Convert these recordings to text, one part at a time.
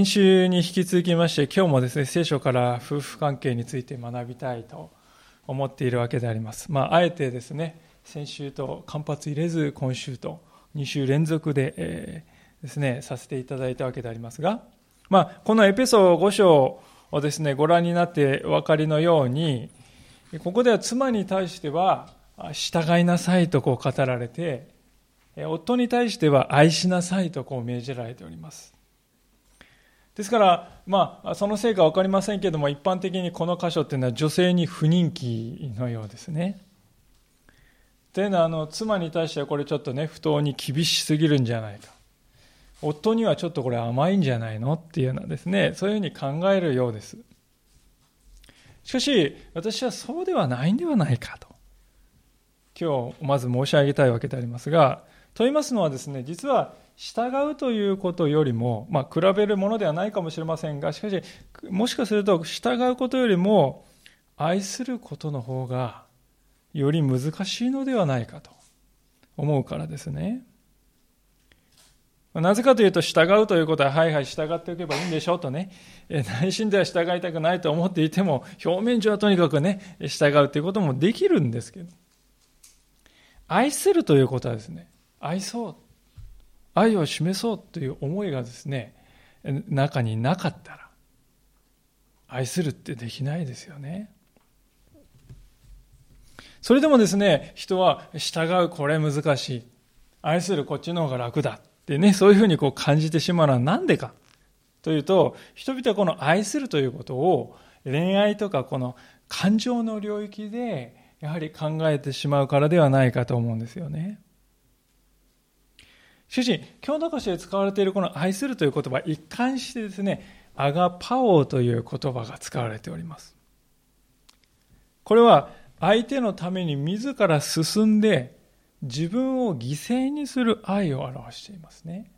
先週に引き続きまして今日もですね聖書から夫婦関係について学びたいと思っているわけであります。まああえてですね先週と間髪入れず今週と2週連続で、えー、ですねさせていただいたわけでありますがまあこのエペソ5章をですねご覧になってお分かりのようにここでは妻に対しては従いなさいとこう語られて夫に対しては愛しなさいとこう命じられております。ですから、まあ、そのせいか分かりませんけれども、一般的にこの箇所っていうのは女性に不人気のようですね。というのは、あの、妻に対してはこれちょっとね、不当に厳しすぎるんじゃないか。夫にはちょっとこれ甘いんじゃないのっていうようなですね、そういうふうに考えるようです。しかし、私はそうではないんではないかと。今日、まず申し上げたいわけでありますが、と言いますのはですね、実は従うということよりも、まあ、比べるものではないかもしれませんが、しかし、もしかすると従うことよりも、愛することの方が、より難しいのではないかと思うからですね。なぜかというと、従うということは、はいはい、従っておけばいいんでしょうとね、内心では従いたくないと思っていても、表面上はとにかくね、従うということもできるんですけど、愛するということはですね、愛そう。愛を示そうという思いがですね、中になかったら、愛するってできないですよね。それでもですね、人は従う、これ難しい。愛する、こっちの方が楽だ。ってね、そういうふうにこう感じてしまうのは何でか。というと、人々はこの愛するということを恋愛とかこの感情の領域でやはり考えてしまうからではないかと思うんですよね。しかし、今日の箇所で使われているこの愛するという言葉、一貫してですね、アガパオという言葉が使われております。これは相手のために自ら進んで自分を犠牲にする愛を表していますね。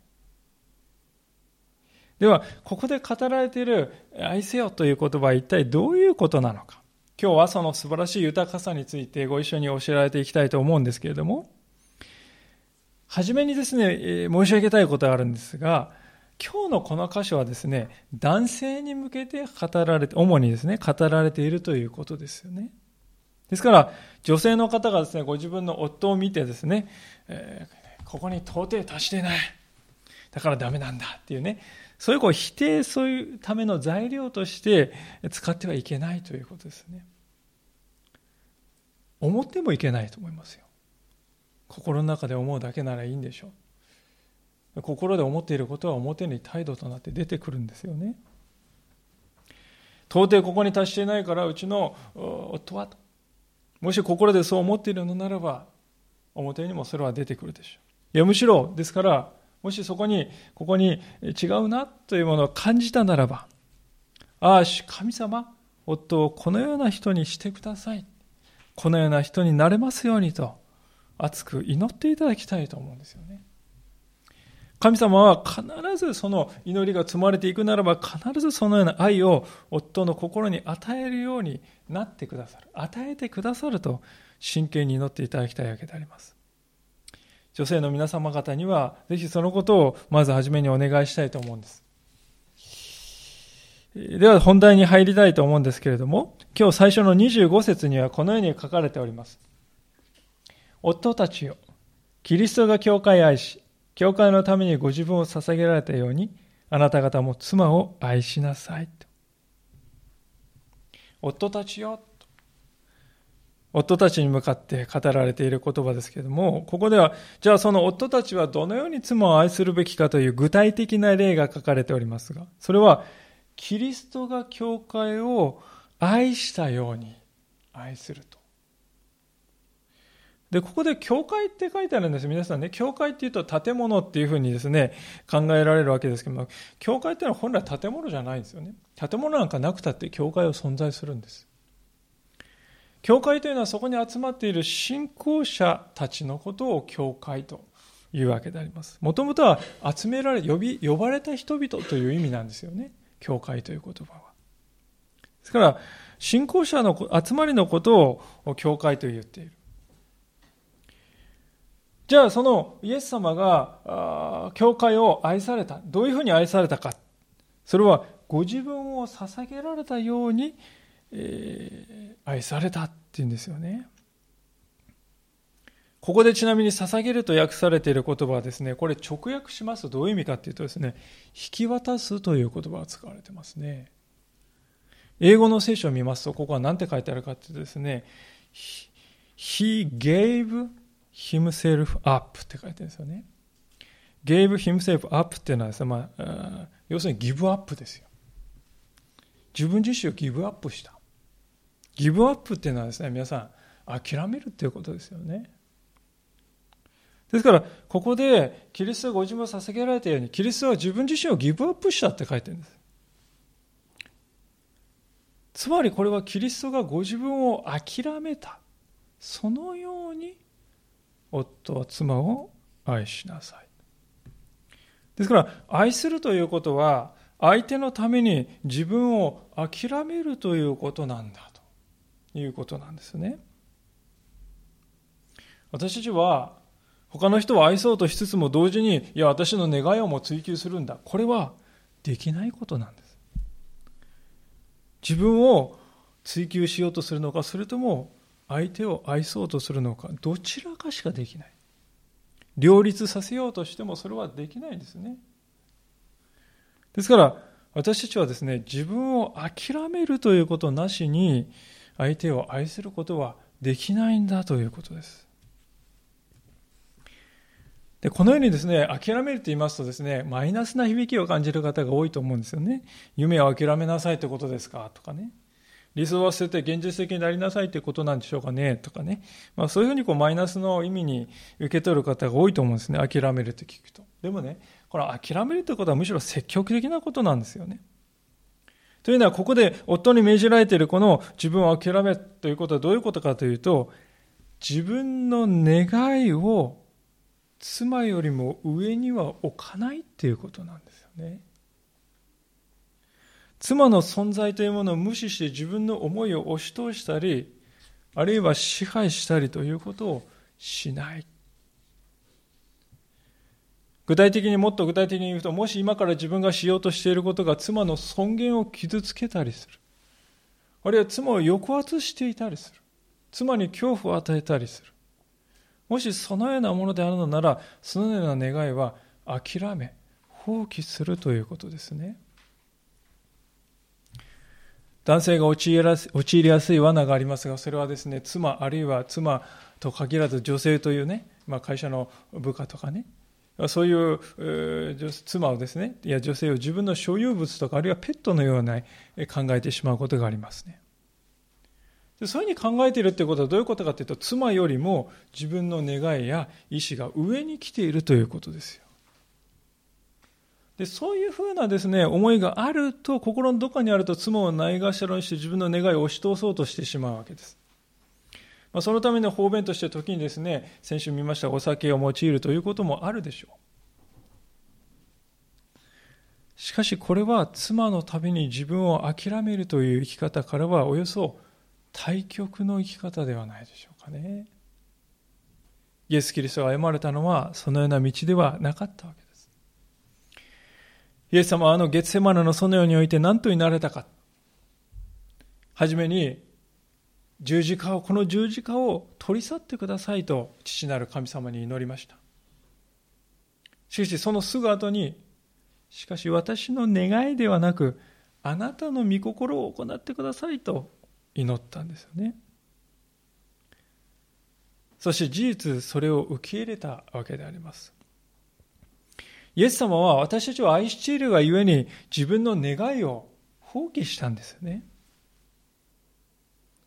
では、ここで語られている愛せよという言葉は一体どういうことなのか。今日はその素晴らしい豊かさについてご一緒に教えられていきたいと思うんですけれども、はじめにですね、え申し上げたいことがあるんですが、今日のこの箇所はですね、男性に向けて語られて、主にですね、語られているということですよね。ですから、女性の方がですね、ご自分の夫を見てですね、えー、ここに到底達してない。だからダメなんだっていうね、そういうこう否定そういうための材料として使ってはいけないということですね。思ってもいけないと思いますよ。心の中で思うだけならいいんでしょう。心で思っていることは表に態度となって出てくるんですよね。到底ここに達していないからうちの夫はもし心でそう思っているのならば表にもそれは出てくるでしょう。いやむしろですからもしそこにここに違うなというものを感じたならばああ神様夫をこのような人にしてください。このような人になれますようにと。熱く祈っていただきたいと思うんですよね。神様は必ずその祈りが積まれていくならば必ずそのような愛を夫の心に与えるようになってくださる。与えてくださると真剣に祈っていただきたいわけであります。女性の皆様方にはぜひそのことをまず初めにお願いしたいと思うんです。では本題に入りたいと思うんですけれども今日最初の25節にはこのように書かれております。夫たちよ、キリストが教会を愛し、教会のためにご自分を捧げられたように、あなた方も妻を愛しなさい。夫たちよ、夫たちに向かって語られている言葉ですけれども、ここでは、じゃあその夫たちはどのように妻を愛するべきかという具体的な例が書かれておりますが、それは、キリストが教会を愛したように愛すると。で、ここで教会って書いてあるんです皆さんね、教会っていうと建物っていうふうにですね、考えられるわけですけども、教会っていうのは本来建物じゃないんですよね。建物なんかなくたって教会は存在するんです。教会というのはそこに集まっている信仰者たちのことを教会というわけであります。もともとは集められ、呼び、呼ばれた人々という意味なんですよね。教会という言葉は。ですから、信仰者の集まりのことを教会と言っている。じゃあそのイエス様が教会を愛されたどういうふうに愛されたかそれはご自分を捧げられたように、えー、愛されたっていうんですよね。ここでちなみに捧げると訳されている言葉はですね、これ直訳しますとどういう意味かっていうとですね、引き渡すという言葉が使われてますね。英語の聖書を見ますと、ここは何て書いてあるかっていうとですね、He gave himself up って書いてるんですよね。gave himself up っていうのはですね、まあ、要するにギブアップですよ。自分自身をギブアップした。ギブアップっていうのはですね、皆さん、諦めるっていうことですよね。ですから、ここで、キリストがご自分を捧げられたように、キリストは自分自身をギブアップしたって書いてるんです。つまりこれはキリストがご自分を諦めた。そのように、夫は妻を愛しなさい。ですから、愛するということは、相手のために自分を諦めるということなんだということなんですね。私たちは、他の人を愛そうとしつつも同時に、いや、私の願いをも追求するんだ。これはできないことなんです。自分を追求しようとするのか、それとも相手を愛そうとするのか、どちらかしかできない。両立させようとしてもそれはできないんですね。ですから、私たちはですね、自分を諦めるということなしに、相手を愛することはできないんだということです。でこのようにですね、諦めると言いますとですね、マイナスな響きを感じる方が多いと思うんですよね。夢を諦めなさいってことですか？とかね。理想は捨てて現実的になりなさいということなんでしょうかねとかね。まあそういうふうにこうマイナスの意味に受け取る方が多いと思うんですね。諦めると聞くと。でもね、この諦めるということはむしろ積極的なことなんですよね。というのはここで夫に命じられているこの自分を諦めということはどういうことかというと、自分の願いを妻よりも上には置かないっていうことなんですよね。妻の存在というものを無視して自分の思いを押し通したり、あるいは支配したりということをしない。具体的にもっと具体的に言うと、もし今から自分がしようとしていることが妻の尊厳を傷つけたりする。あるいは妻を抑圧していたりする。妻に恐怖を与えたりする。もしそのようなものであるのなら、そのような願いは諦め、放棄するということですね。男性が陥りやすい罠がありますが、それはですね、妻、あるいは妻と限らず女性というね、まあ、会社の部下とかね、そういう、えー、妻をですね、いや女性を自分の所有物とか、あるいはペットのような考えてしまうことがありますね。でそういうふうに考えているということはどういうことかというと、妻よりも自分の願いや意思が上に来ているということですよ。でそういうふうなですね思いがあると心のどこかにあると妻をないがしろにして自分の願いを押し通そうとしてしまうわけです、まあ、そのための方便として時にですね先週見ましたお酒を用いるということもあるでしょう。しかしこれは妻のために自分を諦めるという生き方からはおよそ対極の生き方ではないでしょうかね。イエス・キリストが歩まれたのはそのような道ではなかったわけです。イエス様はあの月セマナのそのようにおいて何と言われたか。はじめに、十字架を、この十字架を取り去ってくださいと父なる神様に祈りました。しかしそのすぐ後に、しかし私の願いではなく、あなたの御心を行ってくださいと祈ったんですよね。そして事実それを受け入れたわけであります。イエス様は私たちを愛しているがゆえに自分の願いを放棄したんですよね。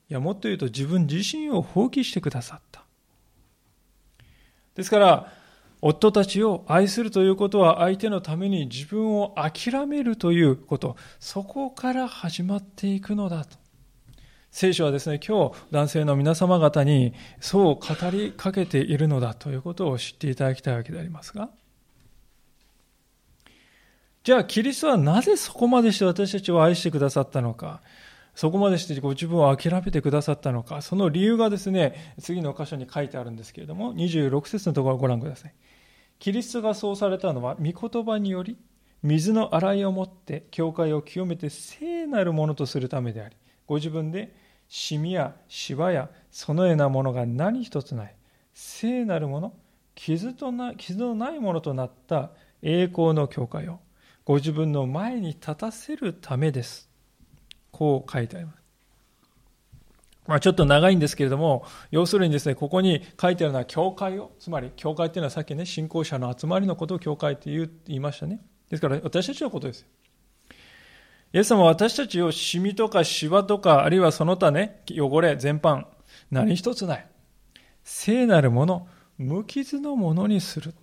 いや、もっと言うと自分自身を放棄してくださった。ですから、夫たちを愛するということは相手のために自分を諦めるということ、そこから始まっていくのだと。聖書はですね、今日男性の皆様方にそう語りかけているのだということを知っていただきたいわけでありますが、じゃあ、キリストはなぜそこまでして私たちを愛してくださったのか、そこまでしてご自分を諦めてくださったのか、その理由がですね、次の箇所に書いてあるんですけれども、26節のところをご覧ください。キリストがそうされたのは、御言葉により、水の洗いをもって教会を清めて聖なるものとするためでありご自分でシミやシワやそのようなものが何一つない聖なるもの傷とな傷のないものとなった栄光の教会をご自分の前に立たせるためです。こう書いてあります。まあ、ちょっと長いんですけれども、要するにですね、ここに書いてあるのは教会を、つまり教会っていうのはさっきね、信仰者の集まりのことを教会って言いましたね。ですから私たちのことですイエス様は私たちをシミとかシワとか、あるいはその他ね、汚れ全般、何一つない。聖なるもの、無傷のものにする。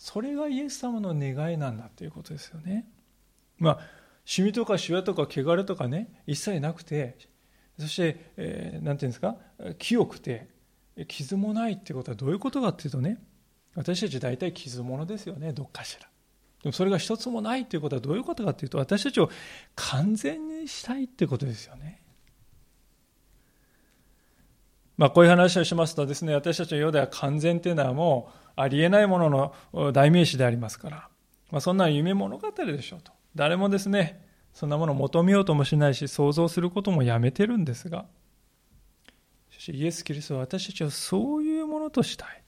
それがイエス様の願いなんだということですよね。まあ、シミとかシワとか汚れとかね、一切なくて、そして、えー、なんていうんですか、清くて、傷もないっていうことはどういうことかっていうとね、私たち大体傷物ですよね、どっかしら。でもそれが一つもないということはどういうことかというと、私たちを完全にしたいってことですよね。まあ、こういう話をしますとですね、私たちの世では完全というのはもうありえないものの代名詞でありますから、まあ、そんな夢物語でしょうと。誰もですね、そんなものを求めようともしないし、想像することもやめてるんですが、イエス・キリストは私たちをそういうものとしたい。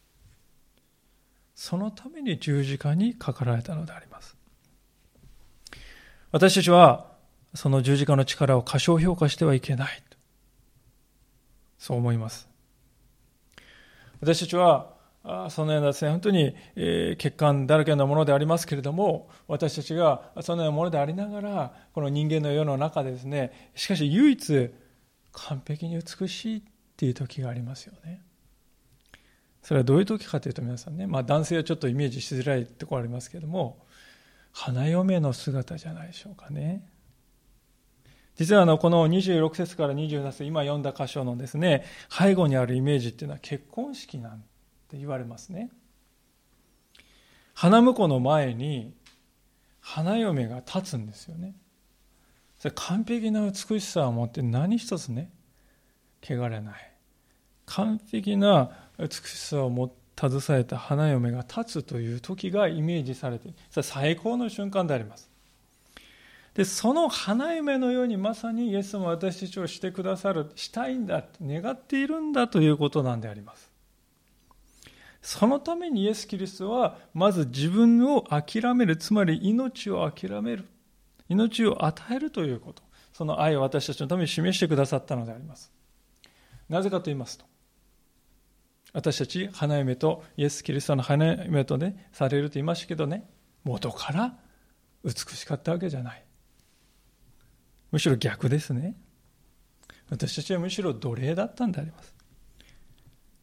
そのために十字架にかかられたのであります。私たちは、その十字架の力を過小評価してはいけない。そう思います。私たちは、そのようなですね、本当に、え欠陥だらけのものでありますけれども、私たちがそのようなものでありながら、この人間の世の中でですね、しかし唯一完璧に美しいっていう時がありますよね。それはどういう時かというと皆さんね、まあ男性はちょっとイメージしづらいところありますけれども、花嫁の姿じゃないでしょうかね。実はあのこの26節から27節今読んだ箇所のですね背後にあるイメージっていうのは結婚式なんて言われますね。花婿の前に花嫁が立つんですよね。それ完璧な美しさを持って何一つね汚れない。完璧な美しさを持携えた花嫁が立つという時がイメージされてそれ最高の瞬間であります。でその花嫁のようにまさにイエスも私たちをしてくださるしたいんだ願っているんだということなんであります。そのためにイエス・キリストはまず自分を諦める。つまり命を諦める。命を与えるということ。その愛を私たちのために示してくださったのであります。なぜかと言いますと私たち花嫁とイエス・キリストの花嫁とねされると言いましたけどね元から美しかったわけじゃない。むしろ逆ですね。私たちはむしろ奴隷だったんであります。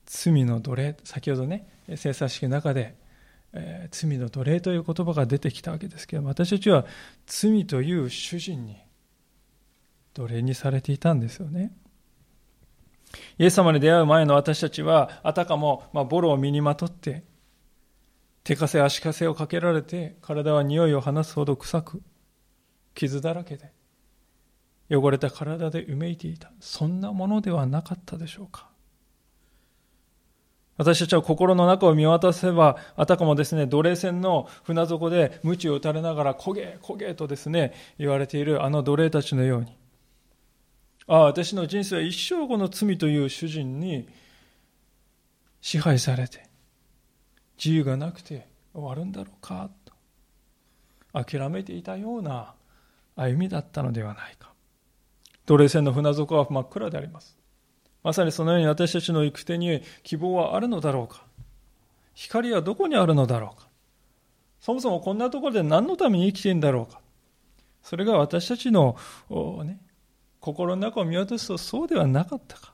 罪の奴隷、先ほどね、生産式の中で、えー、罪の奴隷という言葉が出てきたわけですけど私たちは罪という主人に奴隷にされていたんですよね。イエス様に出会う前の私たちは、あたかも、まあ、ボロを身にまとって、手かせ足かせをかけられて、体は匂いを放すほど臭く、傷だらけで、汚れた体でうめいていた。そんなものではなかったでしょうか。私たちは心の中を見渡せば、あたかもですね、奴隷船の船底で鞭を打たれながら、焦げ、焦げとですね、言われているあの奴隷たちのように。ああ、私の人生は一生この罪という主人に支配されて、自由がなくて終わるんだろうか、と。諦めていたような歩みだったのではないか。奴隷船の船底は真っ暗であります。まさにそのように私たちの行く手に希望はあるのだろうか？光はどこにあるのだろうか？そもそもこんなところで何のために生きているんだろうか？それが私たちの、ね、心の中を見渡すとそうではなかったか？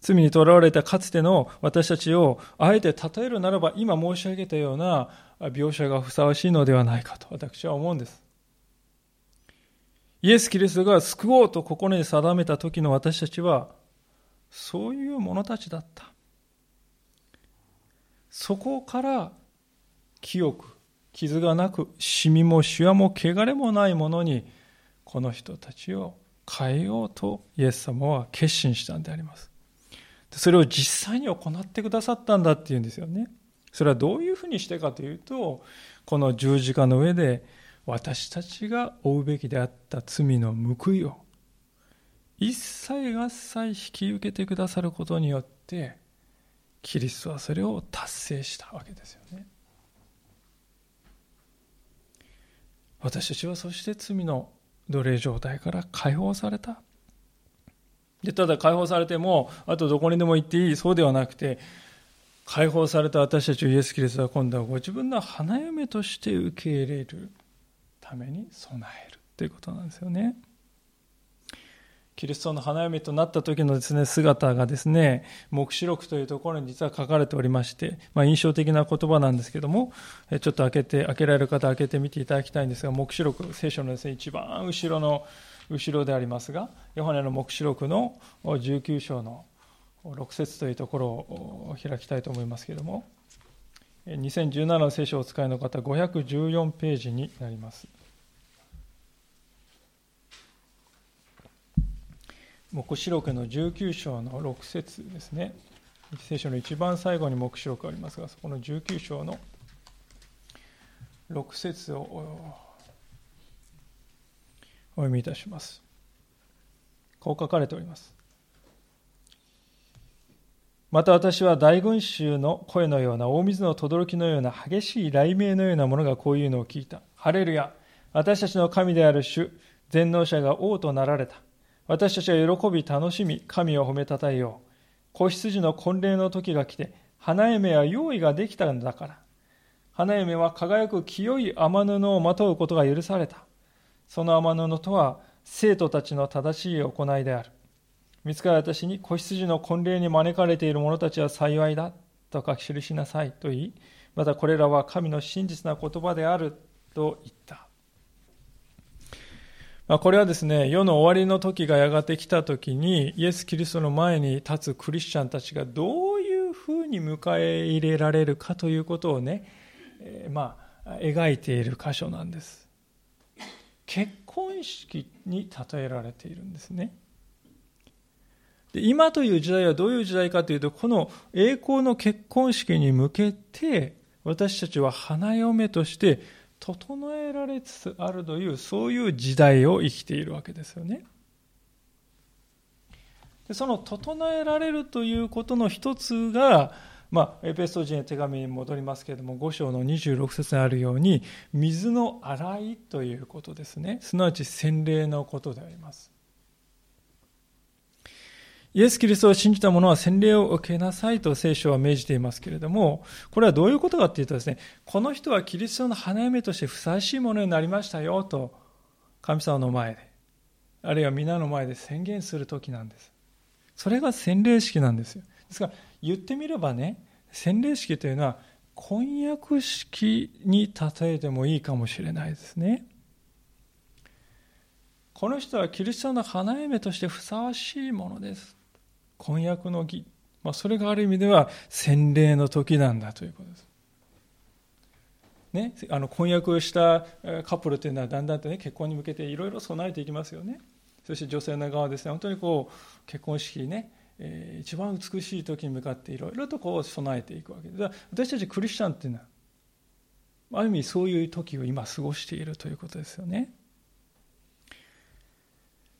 罪にとらわれたかつての私たちをあえて例えるならば今申し上げたような描写がふさわしいのではないかと私は思うんです。イエス・キリストが救おうと心に定めた時の私たちは、そういう者たちだった。そこから清く、傷がなく、シミもシワも汚れもないものに、この人たちを変えようとイエス様は決心したんであります。それを実際に行ってくださったんだっていうんですよね。それはどういうふうにしてかというと、この十字架の上で私たちが負うべきであった罪の報いを一切合切引き受けてくださることによってキリストはそれを達成したわけですよね。私たちはそして罪の奴隷状態から解放された。でただ解放されてもあとどこにでも行っていいそうではなくて解放された私たちイエス・キリストは今度はご自分の花嫁として受け入れる。ために備えるということなんですよね。キリストの花嫁となった時のですね、姿がですね、黙示録というところに実は書かれておりまして、まあ、印象的な言葉なんですけども、ちょっと開けて、開けられる方開けてみていただきたいんですが、黙示録、聖書のですね、一番後ろの、後ろでありますが、ヨハネの黙示録の19章の6節というところを開きたいと思いますけども、2017の聖書をお使いの方、514ページになります。黙示録の19章の6節ですね。聖書の一番最後に黙示録がありますが、そこの19章の6節をお読みいたします。こう書かれております。また私は大群衆の声のような大水の轟のような激しい雷鳴のようなものがこういうのを聞いた。ハレルヤ私たちの神である主、全能者が王となられた。私たちは喜び楽しみ、神を褒めたたえよう。子羊の婚礼の時が来て、花嫁は用意ができたんだから。花嫁は輝く清い天布をまとうことが許された。その天布とは、生徒たちの正しい行いである。見つかり私に子羊の婚礼に招かれている者たちは幸いだと書き記しなさいと言い、またこれらは神の真実な言葉であると言った。これはですね、世の終わりの時がやがて来た時に、イエス・キリストの前に立つクリスチャンたちがどういうふうに迎え入れられるかということをね、えー、まあ、描いている箇所なんです。結婚式に例えられているんですね。で今という時代はどういう時代かというと、この栄光の結婚式に向けて、私たちは花嫁として整えられつつあるというそういう時代を生きているわけですよね。でその整えられるということの一つが、まあ、エペソ人の手紙に戻りますけれども5章の26節にあるように水の洗いということですねすなわち洗礼のことでありますイエス・キリストを信じた者は洗礼を受けなさいと聖書は命じていますけれども、これはどういうことかというとですね、この人はキリストの花嫁としてふさわしいものになりましたよと、神様の前で、あるいは皆の前で宣言するときなんです。それが洗礼式なんですよ。ですから、言ってみればね、洗礼式というのは、婚約式に例えてもいいかもしれないですね。この人はキリストの花嫁としてふさわしいものです。婚約の儀、まあ、それがある意味では洗礼の時なんだということです。ね、あの婚約したカップルというのはだんだんと、ね、結婚に向けていろいろ備えていきますよね。そして女性の側はですね、本当にこう結婚式ね、えー、一番美しい時に向かっていろいろとこう備えていくわけです。私たちクリスチャンっていうのは、ある意味そういう時を今過ごしているということですよね。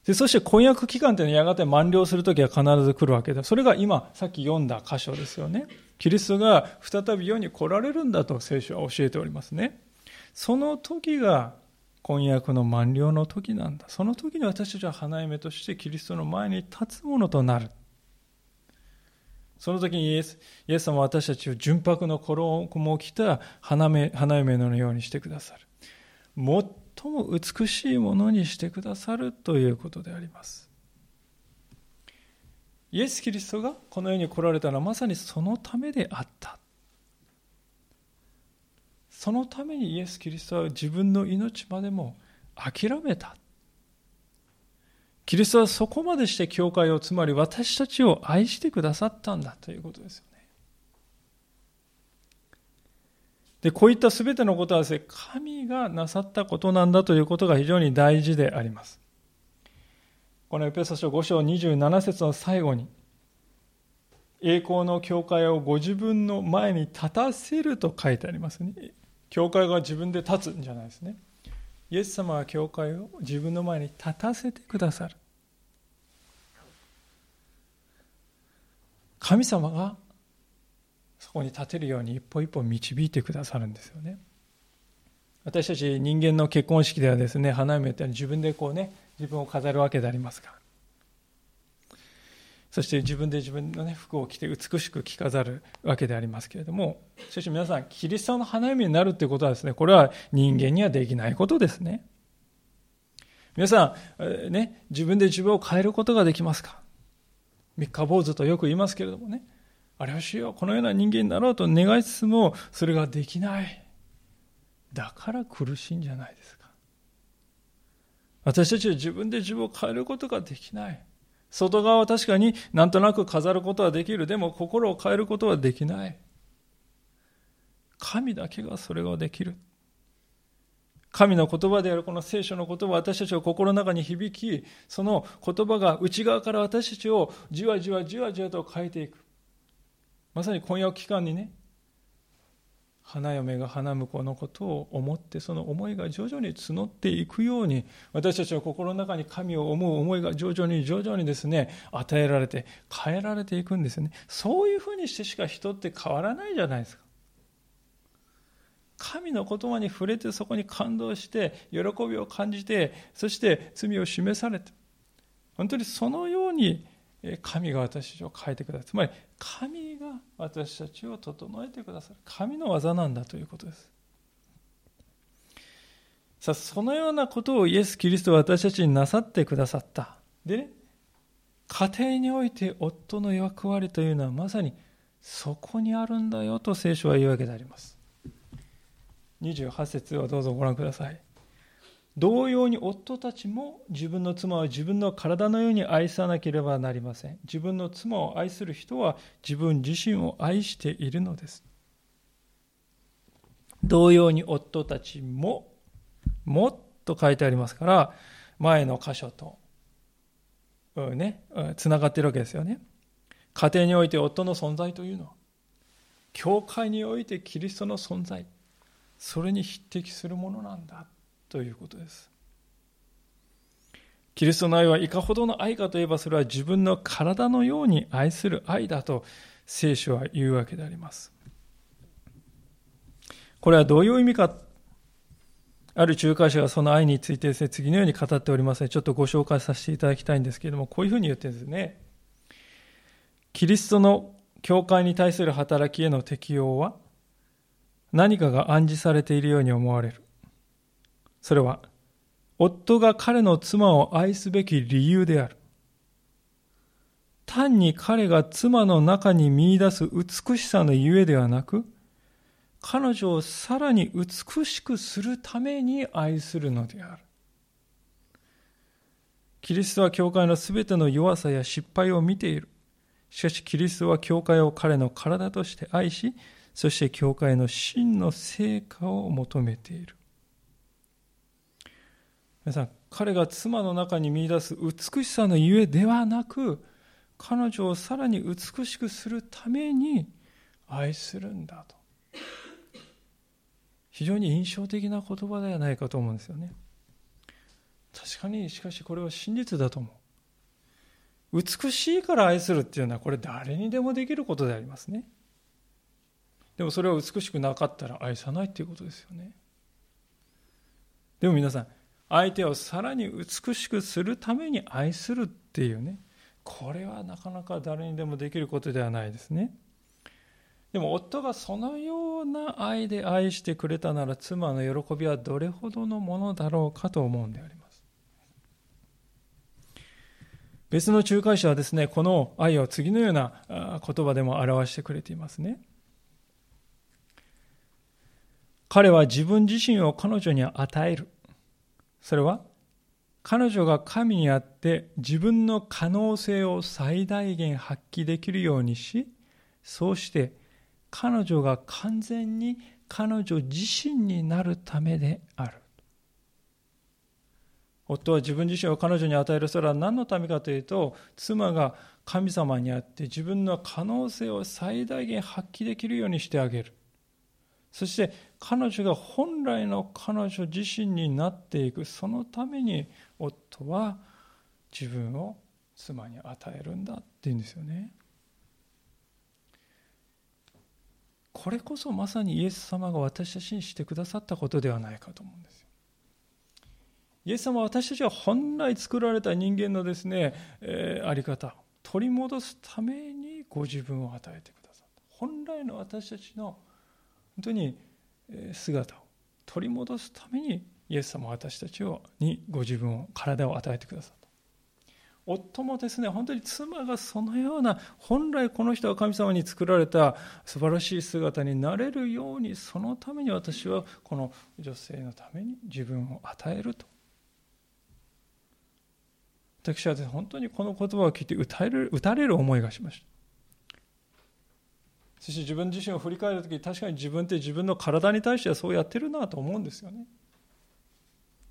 でそして婚約期間というのはやがて満了するときは必ず来るわけで、それが今、さっき読んだ箇所ですよね。キリストが再び世に来られるんだと聖書は教えておりますね。その時が婚約の満了の時なんだ。その時に私たちは花嫁としてキリストの前に立つものとなる。その時にイエスイエス様は私たちを純白の衣を着た花嫁のようにしてくださる。最も美しいものにしてくださるということであります。イエス・キリストがこの世に来られたのはまさにそのためであった。そのためにイエス・キリストは自分の命までも諦めた。キリストはそこまでして教会を、つまり私たちを愛してくださったんだということですよ。で、こういったすべてのことはですね、神がなさったことなんだということが非常に大事であります。このエペソ書5章27節の最後に、栄光の教会をご自分の前に立たせると書いてありますね。教会が自分で立つんじゃないですね。イエス様は教会を自分の前に立たせてくださる。神様がそこに立てるように一歩一歩導いてくださるんですよね。私たち人間の結婚式ではですね、花嫁って自分でこうね、自分を飾るわけでありますが、そして自分で自分の、ね、服を着て美しく着飾るわけでありますけれども、しかし皆さん、キリストの花嫁になるということはですね、これは人間にはできないことですね。皆さん、ね、自分で自分を変えることができますか？三日坊主とよく言いますけれどもね、あれをしよう、このような人間になろうと願いつつも、それができない。だから苦しいんじゃないですか。私たちは自分で自分を変えることができない。外側は確かになんとなく飾ることはできる。でも心を変えることはできない。神だけがそれができる。神の言葉であるこの聖書の言葉は私たちを心の中に響き、その言葉が内側から私たちをじわじわじわじわと変えていく。まさに婚約期間にね、花嫁が花婿のことを思ってその思いが徐々に募っていくように私たちの心の中に神を思う思いが徐々に徐々にですね与えられて変えられていくんですね。そういうふうにしてしか人って変わらないじゃないですか。神の言葉に触れてそこに感動して喜びを感じてそして罪を示されて本当にそのように神が私たちを変えてくださるつまり神私たちを整えてくださる神の技なんだということです。さあそのようなことをイエス・キリストは私たちになさってくださった。で家庭において夫の役割というのはまさにそこにあるんだよと聖書は言うわけであります。28節をどうぞご覧ください。同様に夫たちも自分の妻を自分の体のように愛さなければなりません。自分の妻を愛する人は自分自身を愛しているのです。同様に夫たちも、もっと書いてありますから、前の箇所と、ね、つながっているわけですよね。家庭において夫の存在というのは、教会においてキリストの存在、それに匹敵するものなんだということです。キリストの愛はいかほどの愛かといえばそれは自分の体のように愛する愛だと聖書は言うわけであります。これはどういう意味かある仲介者がその愛についてですね、次のように語っておりますので、ちょっとご紹介させていただきたいんですけれども、こういうふうに言ってですね。キリストの教会に対する働きへの適用は、何かが暗示されているように思われる。それは、夫が彼の妻を愛すべき理由である。単に彼が妻の中に見出す美しさのゆえではなく、彼女をさらに美しくするために愛するのである。キリストは教会のすべての弱さや失敗を見ている。しかしキリストは教会を彼の体として愛し、そして教会の真の成果を求めている。皆さん、彼が妻の中に見出す美しさのゆえではなく、彼女をさらに美しくするために愛するんだと。非常に印象的な言葉ではないかと思うんですよね。確かに、しかしこれは真実だと思う。美しいから愛するっていうのはこれ誰にでもできることでありますね。でもそれは美しくなかったら愛さないっていうことですよね。でも皆さん、相手をさらに美しくするために愛するっていうね。これはなかなか誰にでもできることではないですね。でも夫がそのような愛で愛してくれたなら妻の喜びはどれほどのものだろうかと思うんであります。別の仲介者はですねこの愛を次のような言葉でも表してくれていますね。彼は自分自身を彼女に与える。それは彼女が神にあって自分の可能性を最大限発揮できるようにしそうして彼女が完全に彼女自身になるためである夫は自分自身を彼女に与えるそれは何のためかというと妻が神様にあって自分の可能性を最大限発揮できるようにしてあげる。そして彼女が本来の彼女自身になっていく、そのために夫は自分を妻に与えるんだって言うんですよね。これこそまさにイエス様が私たちにしてくださったことではないかと思うんですよ。イエス様は私たちは本来作られた人間のですね、えー、あり方取り戻すためにご自分を与えてくださった本来の私たちの本当に姿を取り戻すためにイエス様は私たちをにご自分を体を与えてくださった。夫もですね本当に妻がそのような本来この人は神様に作られた素晴らしい姿になれるようにそのために私はこの女性のために自分を与えると。私は本当にこの言葉を聞いて打たれる打たれる思いがしました。そして自分自身を振り返るとき確かに自分って自分の体に対してはそうやってるなと思うんですよね。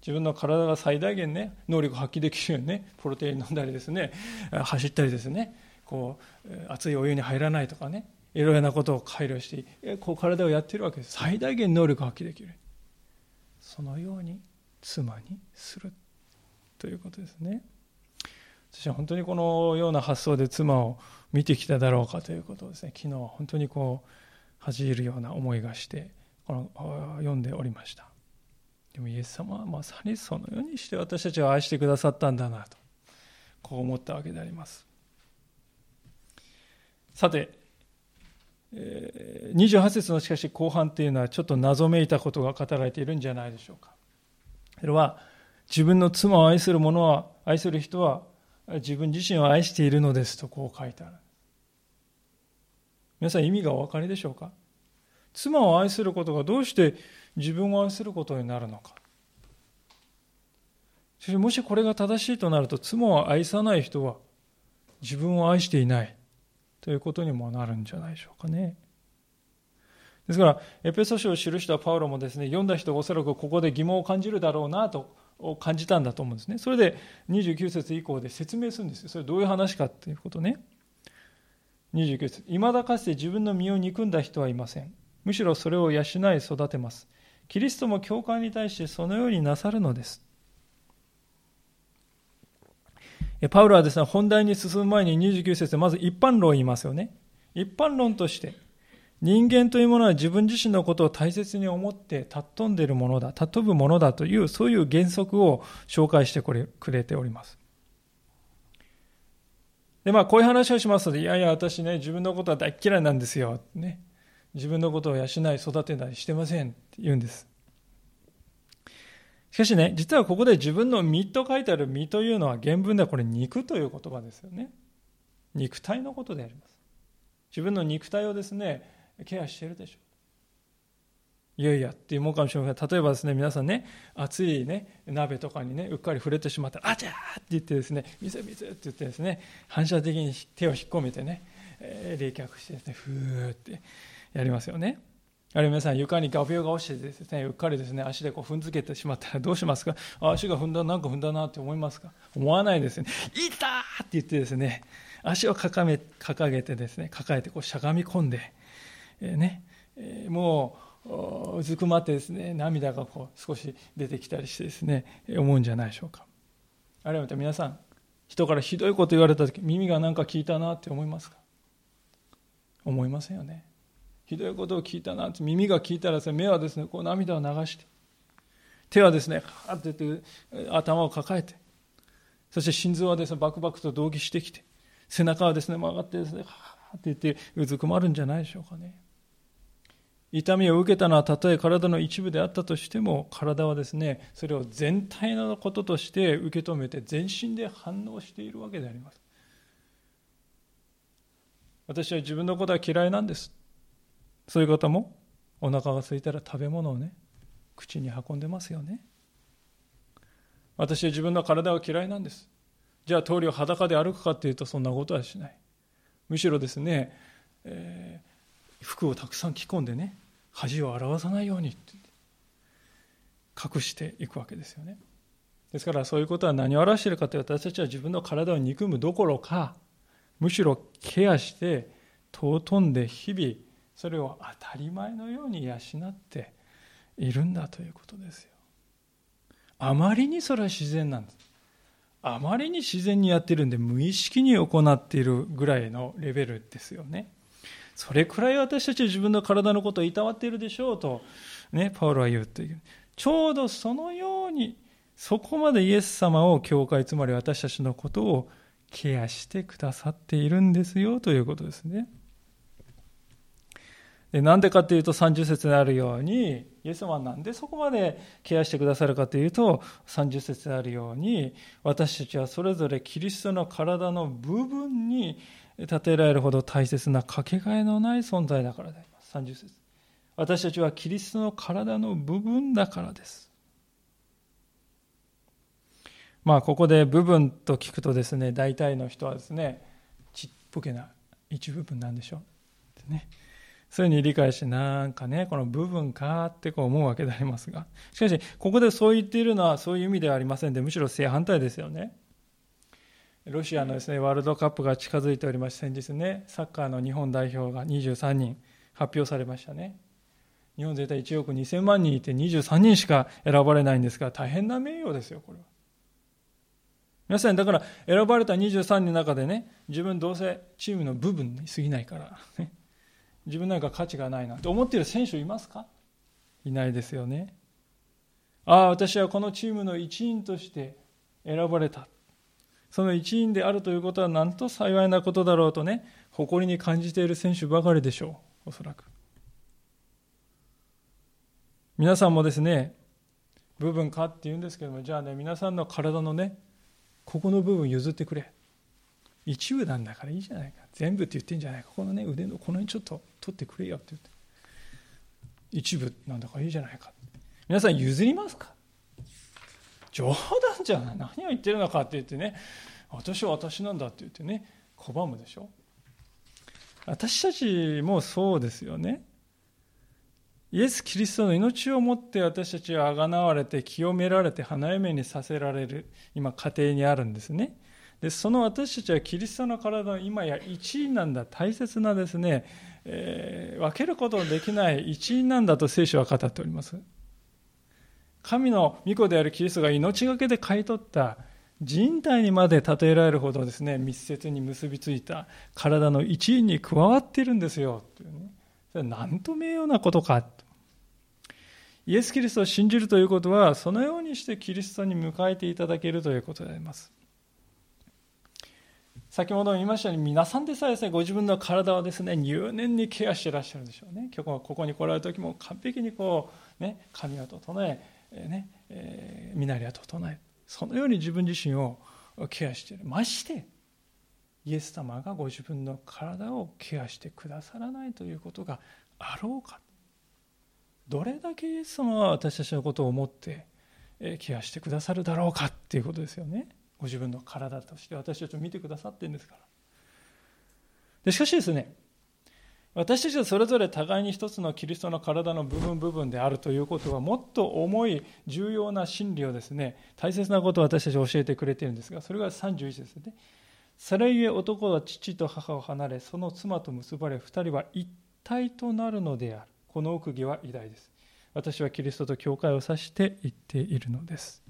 自分の体が最大限ね能力を発揮できるようにねプロテイン飲んだりですね走ったりですねこう熱いお湯に入らないとかねいろいろなことを配慮してこう体をやってるわけです。最大限能力を発揮できる。そのように妻にするということですね。私は本当にこのような発想で妻を見てきただろうかということをですね昨日本当にこう恥じるような思いがしてこの読んでおりました。でもイエス様はまさにそのようにして私たちを愛してくださったんだなとこう思ったわけであります。さて28節のしかし後半というのはちょっと謎めいたことが語られているんじゃないでしょうか。それは自分の妻を愛する者は愛する人は自分自身を愛しているのですとこう書いてある。皆さん意味がお分かりでしょうか？妻を愛することがどうして自分を愛することになるのか？しかしもしこれが正しいとなると妻を愛さない人は自分を愛していないということにもなるんじゃないでしょうかね。ですからエペソ書を記したパウロもですね読んだ人がおそらくここで疑問を感じるだろうなと感じたんだと思うんですね。それで29節以降で説明するんですよ。それどういう話かっていうことね。29節いまだかつて自分の身を憎んだ人はいませんむしろそれを養い育てますキリストも教会に対してそのようになさるのです。パウロはですね、本題に進む前に29節でまず一般論を言いますよね。一般論として、人間というものは自分自身のことを大切に思って尊んでいるものだ、尊ぶものだという、そういう原則を紹介してくれております。で、まあ、こういう話をしますので、いやいや、私ね、自分のことは大嫌いなんですよ。ね。自分のことを養い育てたりしてませんって言うんです。しかしね、実はここで自分の身と書いてある身というのは原文ではこれ肉という言葉ですよね。肉体のことであります。自分の肉体をですね、ケアしてるでしょう。いやいやっていうかもしれません例えばですね皆さんね熱いね鍋とかにねうっかり触れてしまったら「あちゃー!」って言ってですね「水水!」って言ってですね反射的に手を引っ込めてね、えー、冷却してですねふーってやりますよね。あるいは皆さん床に画鋲が落ちてですね、うっかりですね、足でこう踏んづけてしまったらどうしますか？足が踏んだ、なんか踏んだなって思いますか？思わないですね。いたって言ってですね、足を掲げ掲げてですね、抱えてこうしゃがみ込んで、えー、ね、えー、もう、うずくまってですね、涙がこう少し出てきたりしてですね、思うんじゃないでしょうか。あるいは皆さん、人からひどいこと言われた時、耳がなんか聞いたなって思いますか？思いませんよね。ひどいことを聞いたなって耳が聞いたらです、ね、目はですねこう涙を流して手はですねはってて頭を抱えてそして心臓はですねバクバクと同義してきて背中はですね曲がってですねはって言ってうずくまるんじゃないでしょうかね痛みを受けたのはたとえ体の一部であったとしても体はですねそれを全体のこととして受け止めて全身で反応しているわけであります。私は自分のことは嫌いなんです。そういう方もお腹が空いたら食べ物をね口に運んでますよね。私は自分の体は嫌いなんです。じゃあ通りを裸で歩くかっていうとそんなことはしない。むしろですね、えー、服をたくさん着込んでね恥を表さないように隠していくわけですよね。ですからそういうことは何を表しているかというと私たちは自分の体を憎むどころかむしろケアして尊んで日々それを当たり前のように養っているんだということですよ。あまりにそれは自然なんです。あまりに自然にやってるんで無意識に行っているぐらいのレベルですよね。それくらい私たちは自分の体のことをいたわっているでしょうと、ね、パウロは言うというちょうどそのようにそこまでイエス様を教会つまり私たちのことをケアしてくださっているんですよということですね。でなんでかというと30節であるようにイエス様はなんでそこまでケアしてくださるかというと30節であるように私たちはそれぞれキリストの体の部分に立てられるほど大切なかけがえのない存在だからであります。30節。私たちはキリストの体の部分だからです。まあここで部分と聞くとですね大体の人はですねちっぽけな一部分なんでしょう。ってね。そういうふうに理解して、なんかね、この部分かってこう思うわけでありますが、しかし、ここでそう言っているのはそういう意味ではありませんで、むしろ正反対ですよね。ロシアのですね、ワールドカップが近づいておりまして、先日ね、サッカーの日本代表が23人発表されましたね。日本全体1億2000万人いて23人しか選ばれないんですが、大変な名誉ですよ、これは。皆さん、だから選ばれた23人の中でね、自分どうせチームの部分に過ぎないから、自分なんか価値がないなと思っている選手いますか？いないですよね。ああ、私はこのチームの一員として選ばれた。その一員であるということはなんと幸いなことだろうとね、誇りに感じている選手ばかりでしょう。おそらく。皆さんもですね、部分かって言うんですけども、じゃあね、皆さんの体のね、ここの部分譲ってくれ。一部なんだからいいじゃないか。全部って言ってんじゃないか。このね、腕のこの辺ちょっと取ってくれよって言って。一部なんだからいいじゃないか。皆さん譲りますか？冗談じゃない。何を言ってるのかって言ってね、私は私なんだって言ってね、拒むでしょ。私たちもそうですよね。イエス・キリストの命をもって私たちはあがなわれて清められて花嫁にさせられる今家庭にあるんですね。でその私たちはキリストの体の今や一員なんだ大切なですね、えー、分けることのできない一員なんだと聖書は語っております神の御子であるキリストが命がけで買い取った人体にまで例えられるほどですね密接に結びついた体の一員に加わっているんですよというね。それは何と名誉なことか。イエス・キリストを信じるということはそのようにしてキリストに迎えていただけるということであります。先ほども言いましたように皆さんでさえですねご自分の体をですね入念にケアしてらっしゃるでしょうね。今日ここに来られる時も完璧にこうね髪を整えねえー、身なりを整えそのように自分自身をケアしている。ましてイエス様がご自分の体をケアしてくださらないということがあろうか。どれだけイエス様は私たちのことを思ってケアしてくださるだろうかっていうことですよね。ご自分の体として。私たちを見てくださってるんですから。でしかしですね私たちはそれぞれ互いに一つのキリストの体の部分部分であるということはもっと重い重要な真理をですね大切なことを私たち教えてくれているんですがそれが31ですね。それゆえ男は父と母を離れその妻と結ばれ二人は一体となるのである。この奥義は偉大です。私はキリストと教会を指して言っているのです。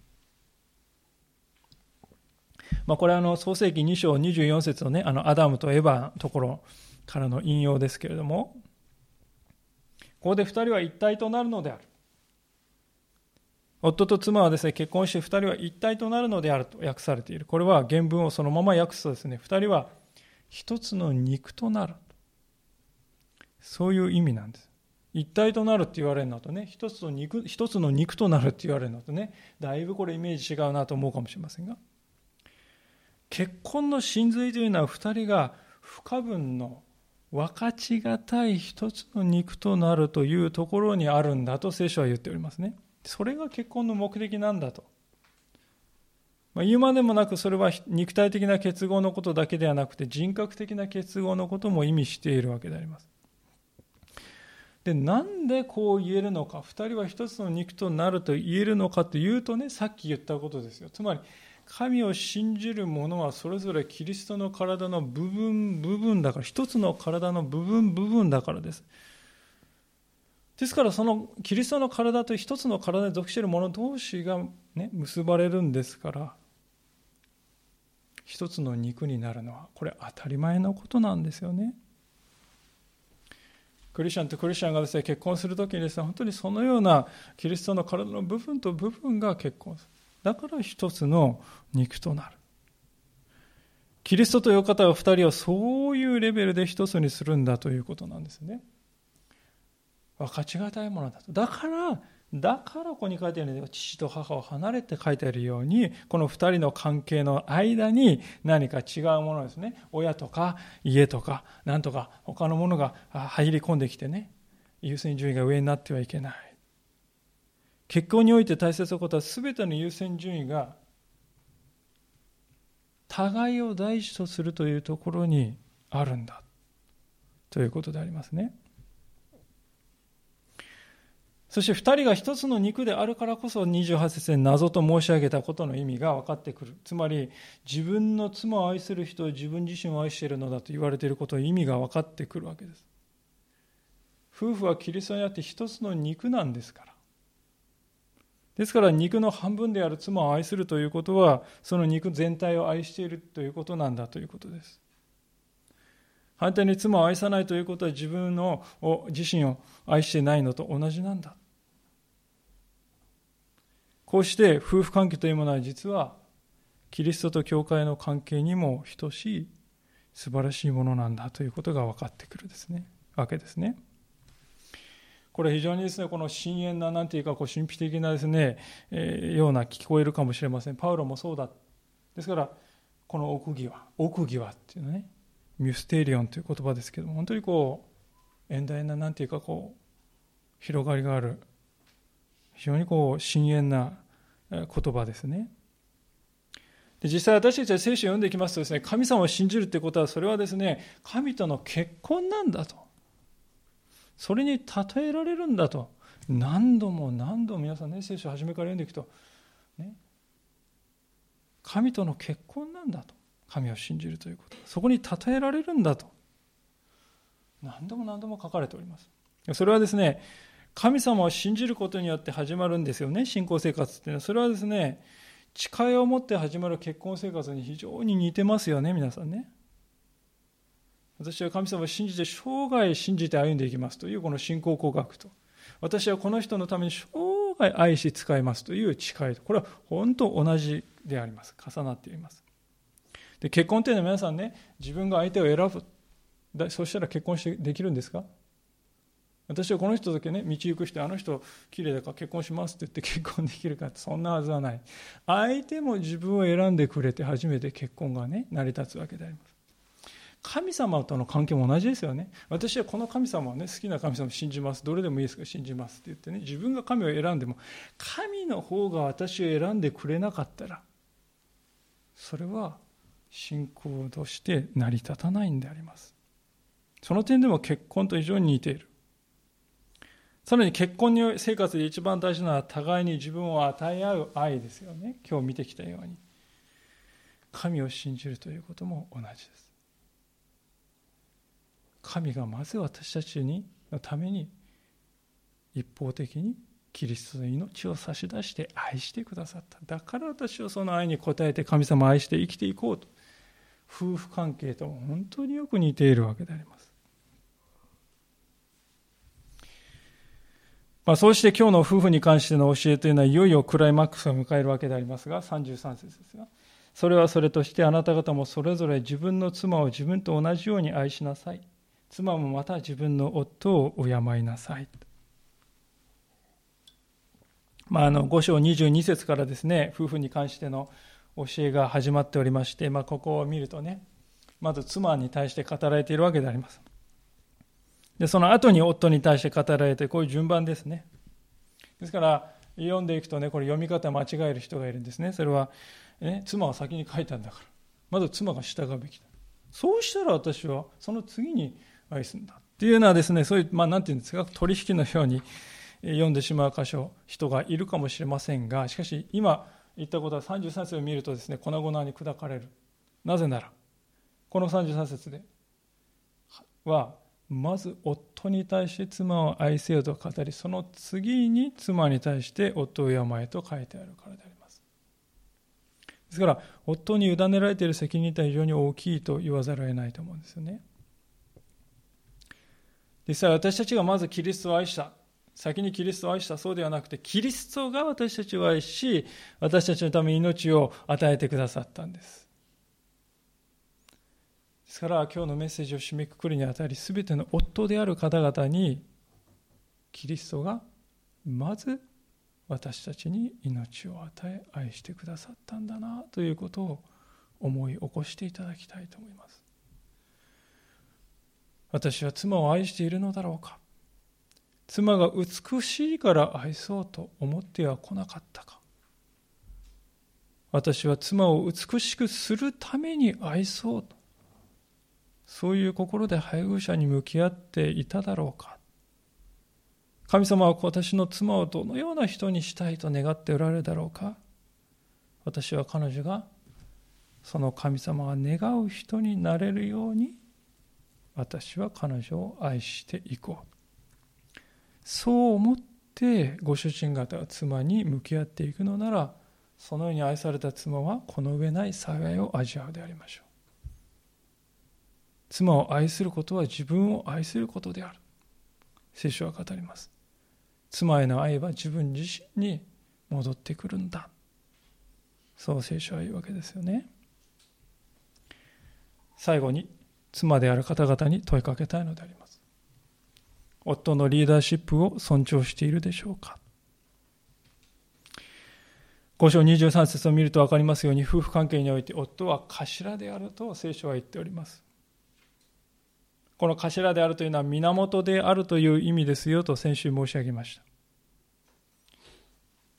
まあ、これはあの創世紀2章24節のね、あのアダムとエヴァのところからの引用ですけれども、ここで2人は一体となるのである。夫と妻はですね、結婚して2人は一体となるのであると訳されている。これは原文をそのまま訳すとですね、2人は一つの肉となる。そういう意味なんです。一体となるって言われるのとね、一つの肉、一つの肉となるって言われるのとね、だいぶこれイメージ違うなと思うかもしれませんが。結婚の真髄というのは2人が不可分の分かちがたい一つの肉となるというところにあるんだと聖書は言っておりますね。それが結婚の目的なんだと。まあ、言うまでもなくそれは肉体的な結合のことだけではなくて人格的な結合のことも意味しているわけであります。でなんでこう言えるのか2人は一つの肉となると言えるのかというとねさっき言ったことですよつまり神を信じる者はそれぞれキリストの体の部分部分だから一つの体の部分部分だからですですからそのキリストの体と一つの体に属している者同士が、ね、結ばれるんですから一つの肉になるのはこれ当たり前のことなんですよね。クリスチャンとクリスチャンがですね結婚するときにですね本当にそのようなキリストの体の部分と部分が結婚するだから一つの肉となる。キリストという方は二人をそういうレベルで一つにするんだということなんですね。分かちがたいものだと。だからだからここに書いてあるように父と母を離れて書いてあるようにこの2人の関係の間に何か違うものですね。親とか家とか何とか他のものが入り込んできてね。優先順位が上になってはいけない。結婚において大切なことは全ての優先順位が互いを第一とするというところにあるんだということでありますね。そして2人が一つの肉であるからこそ28節で謎と申し上げたことの意味が分かってくる。つまり自分の妻を愛する人を自分自身を愛しているのだと言われていることの意味が分かってくるわけです。夫婦はキリストにあって一つの肉なんですから。ですから肉の半分である妻を愛するということはその肉全体を愛しているということなんだということです。反対に妻を愛さないということは自分の自身を愛してないのと同じなんだ。こうして夫婦関係というものは実はキリストと教会の関係にも等しい素晴らしいものなんだということが分かってくるですねわけですね。これ非常にですねこの深遠な何ていうかこう神秘的なですね、え、ような聞こえるかもしれませんパウロもそうだですからこの奥義は奥義はっていうのねミュステリオンという言葉ですけども本当にこう遠大な何ていうかこう広がりがある非常にこう深遠な言葉ですね。で実際私たちは聖書を読んでいきますとですね、神様を信じるということは、それはですね、神との結婚なんだと。それに例えられるんだと。何度も何度も皆さんね、聖書を初めから読んでいくと、ね、神との結婚なんだと。神を信じるということ。そこに例えられるんだと。何度も何度も書かれております。それはですね、神様を信じることによって始まるんですよね、信仰生活っていうのは。それはですね、誓いを持って始まる結婚生活に非常に似てますよね、皆さんね。私は神様を信じて生涯信じて歩んでいきますというこの信仰告白と、私はこの人のために生涯愛し使いますという誓いと、これは本当同じであります。重なっています。で結婚というのは皆さんね、自分が相手を選ぶ。そしたら結婚してできるんですか？私はこの人だけね道行くしてあの人綺麗だから結婚しますって言って結婚できるかってそんなはずはない相手も自分を選んでくれて初めて結婚がね成り立つわけであります神様との関係も同じですよね私はこの神様をね好きな神様を信じますどれでもいいですから信じますって言ってね自分が神を選んでも神の方が私を選んでくれなかったらそれは信仰として成り立たないんでありますその点でも結婚と非常に似ているさらに結婚生活で一番大事なのは互いに自分を与え合う愛ですよね。今日見てきたように。神を信じるということも同じです。神がまず私たちにのために一方的にキリストの命を差し出して愛してくださった。だから私はその愛に応えて神様を愛して生きていこうと。夫婦関係と本当によく似ているわけであります。まあ、そうして今日の夫婦に関しての教えというのはいよいよクライマックスを迎えるわけでありますが33節ですがそれはそれとしてあなた方もそれぞれ自分の妻を自分と同じように愛しなさい妻もまた自分の夫を敬いなさいまあ、あの5章22節からですね夫婦に関しての教えが始まっておりまして、まあ、ここを見るとねまず妻に対して語られているわけでありますで、その後に夫に対して語られて、こういう順番ですね。ですから、読んでいくとね、これ読み方間違える人がいるんですね。それは、ね、妻は先に書いたんだから。まず妻が従うべきだ。そうしたら私はその次に愛するんだ。っていうのはですね、そういう、まあなんていうんですか、取引のように読んでしまう箇所、人がいるかもしれませんが、しかし今、言ったことは33節を見るとですね粉々に砕かれるなぜならこの33節ではまず夫に対して妻を愛せよと語りその次に妻に対して夫を敬えと書いてあるからでありますですから夫に委ねられている責任って非常に大きいと言わざるを得ないと思うんですよね実際私たちがまずキリストを愛した。先にキリストを愛した。そうではなくてキリストが私たちを愛し私たちのために命を与えてくださったんです。ですから今日のメッセージを締めくくるにあたり全ての夫である方々にキリストがまず私たちに命を与え愛してくださったんだなということを思い起こしていただきたいと思います。私は妻を愛しているのだろうか。妻が美しいから愛そうと思っては来なかったか。私は妻を美しくするために愛そうと。そういう心で配偶者に向き合っていただろうか。神様は私の妻をどのような人にしたいと願っておられるだろうか。私は彼女がその神様が願う人になれるように私は彼女を愛していこう。そう思ってご主人方が妻に向き合っていくのならそのように愛された妻はこの上ない幸いを味わうでありましょう。妻を愛することは自分を愛することである。聖書は語ります。妻への愛は自分自身に戻ってくるんだ。そう聖書は言うわけですよね。最後に妻である方々に問いかけたいのであります。夫のリーダーシップを尊重しているでしょうか5章23節を見ると分かりますように夫婦関係において夫は頭であると聖書は言っております。この頭であるというのは源であるという意味ですよと先週申し上げました。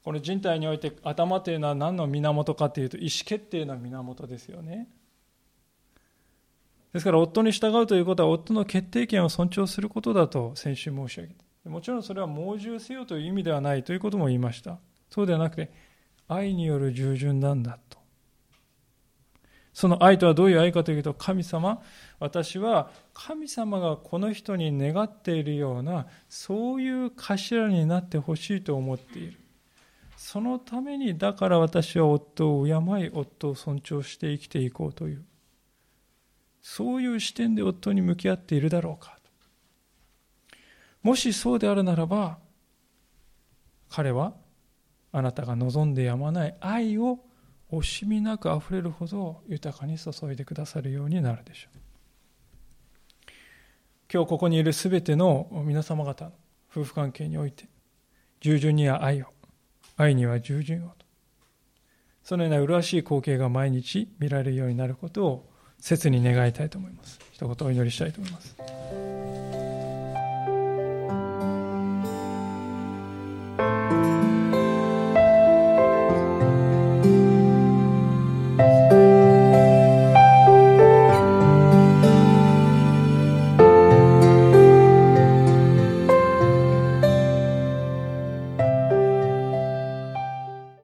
この人体において頭というのは何の源かというと意思決定の源ですよね。ですから夫に従うということは夫の決定権を尊重することだと先週申し上げた。もちろんそれは猛獣せよという意味ではないということも言いました。そうではなくて愛による従順なんだと。その愛とはどういう愛かというと神様私は神様がこの人に願っているようなそういう頭になってほしいと思っているそのためにだから私は夫を敬い夫を尊重して生きていこうというそういう視点で夫に向き合っているだろうか。もしそうであるならば彼はあなたが望んでやまない愛を惜しみなくあふれるほど豊かに注いでくださるようになるでしょう。今日ここにいるすべての皆様方の夫婦関係において従順には愛を愛には従順をと。そのような麗しい光景が毎日見られるようになることを切に願いたいと思います。一言お祈りしたいと思います。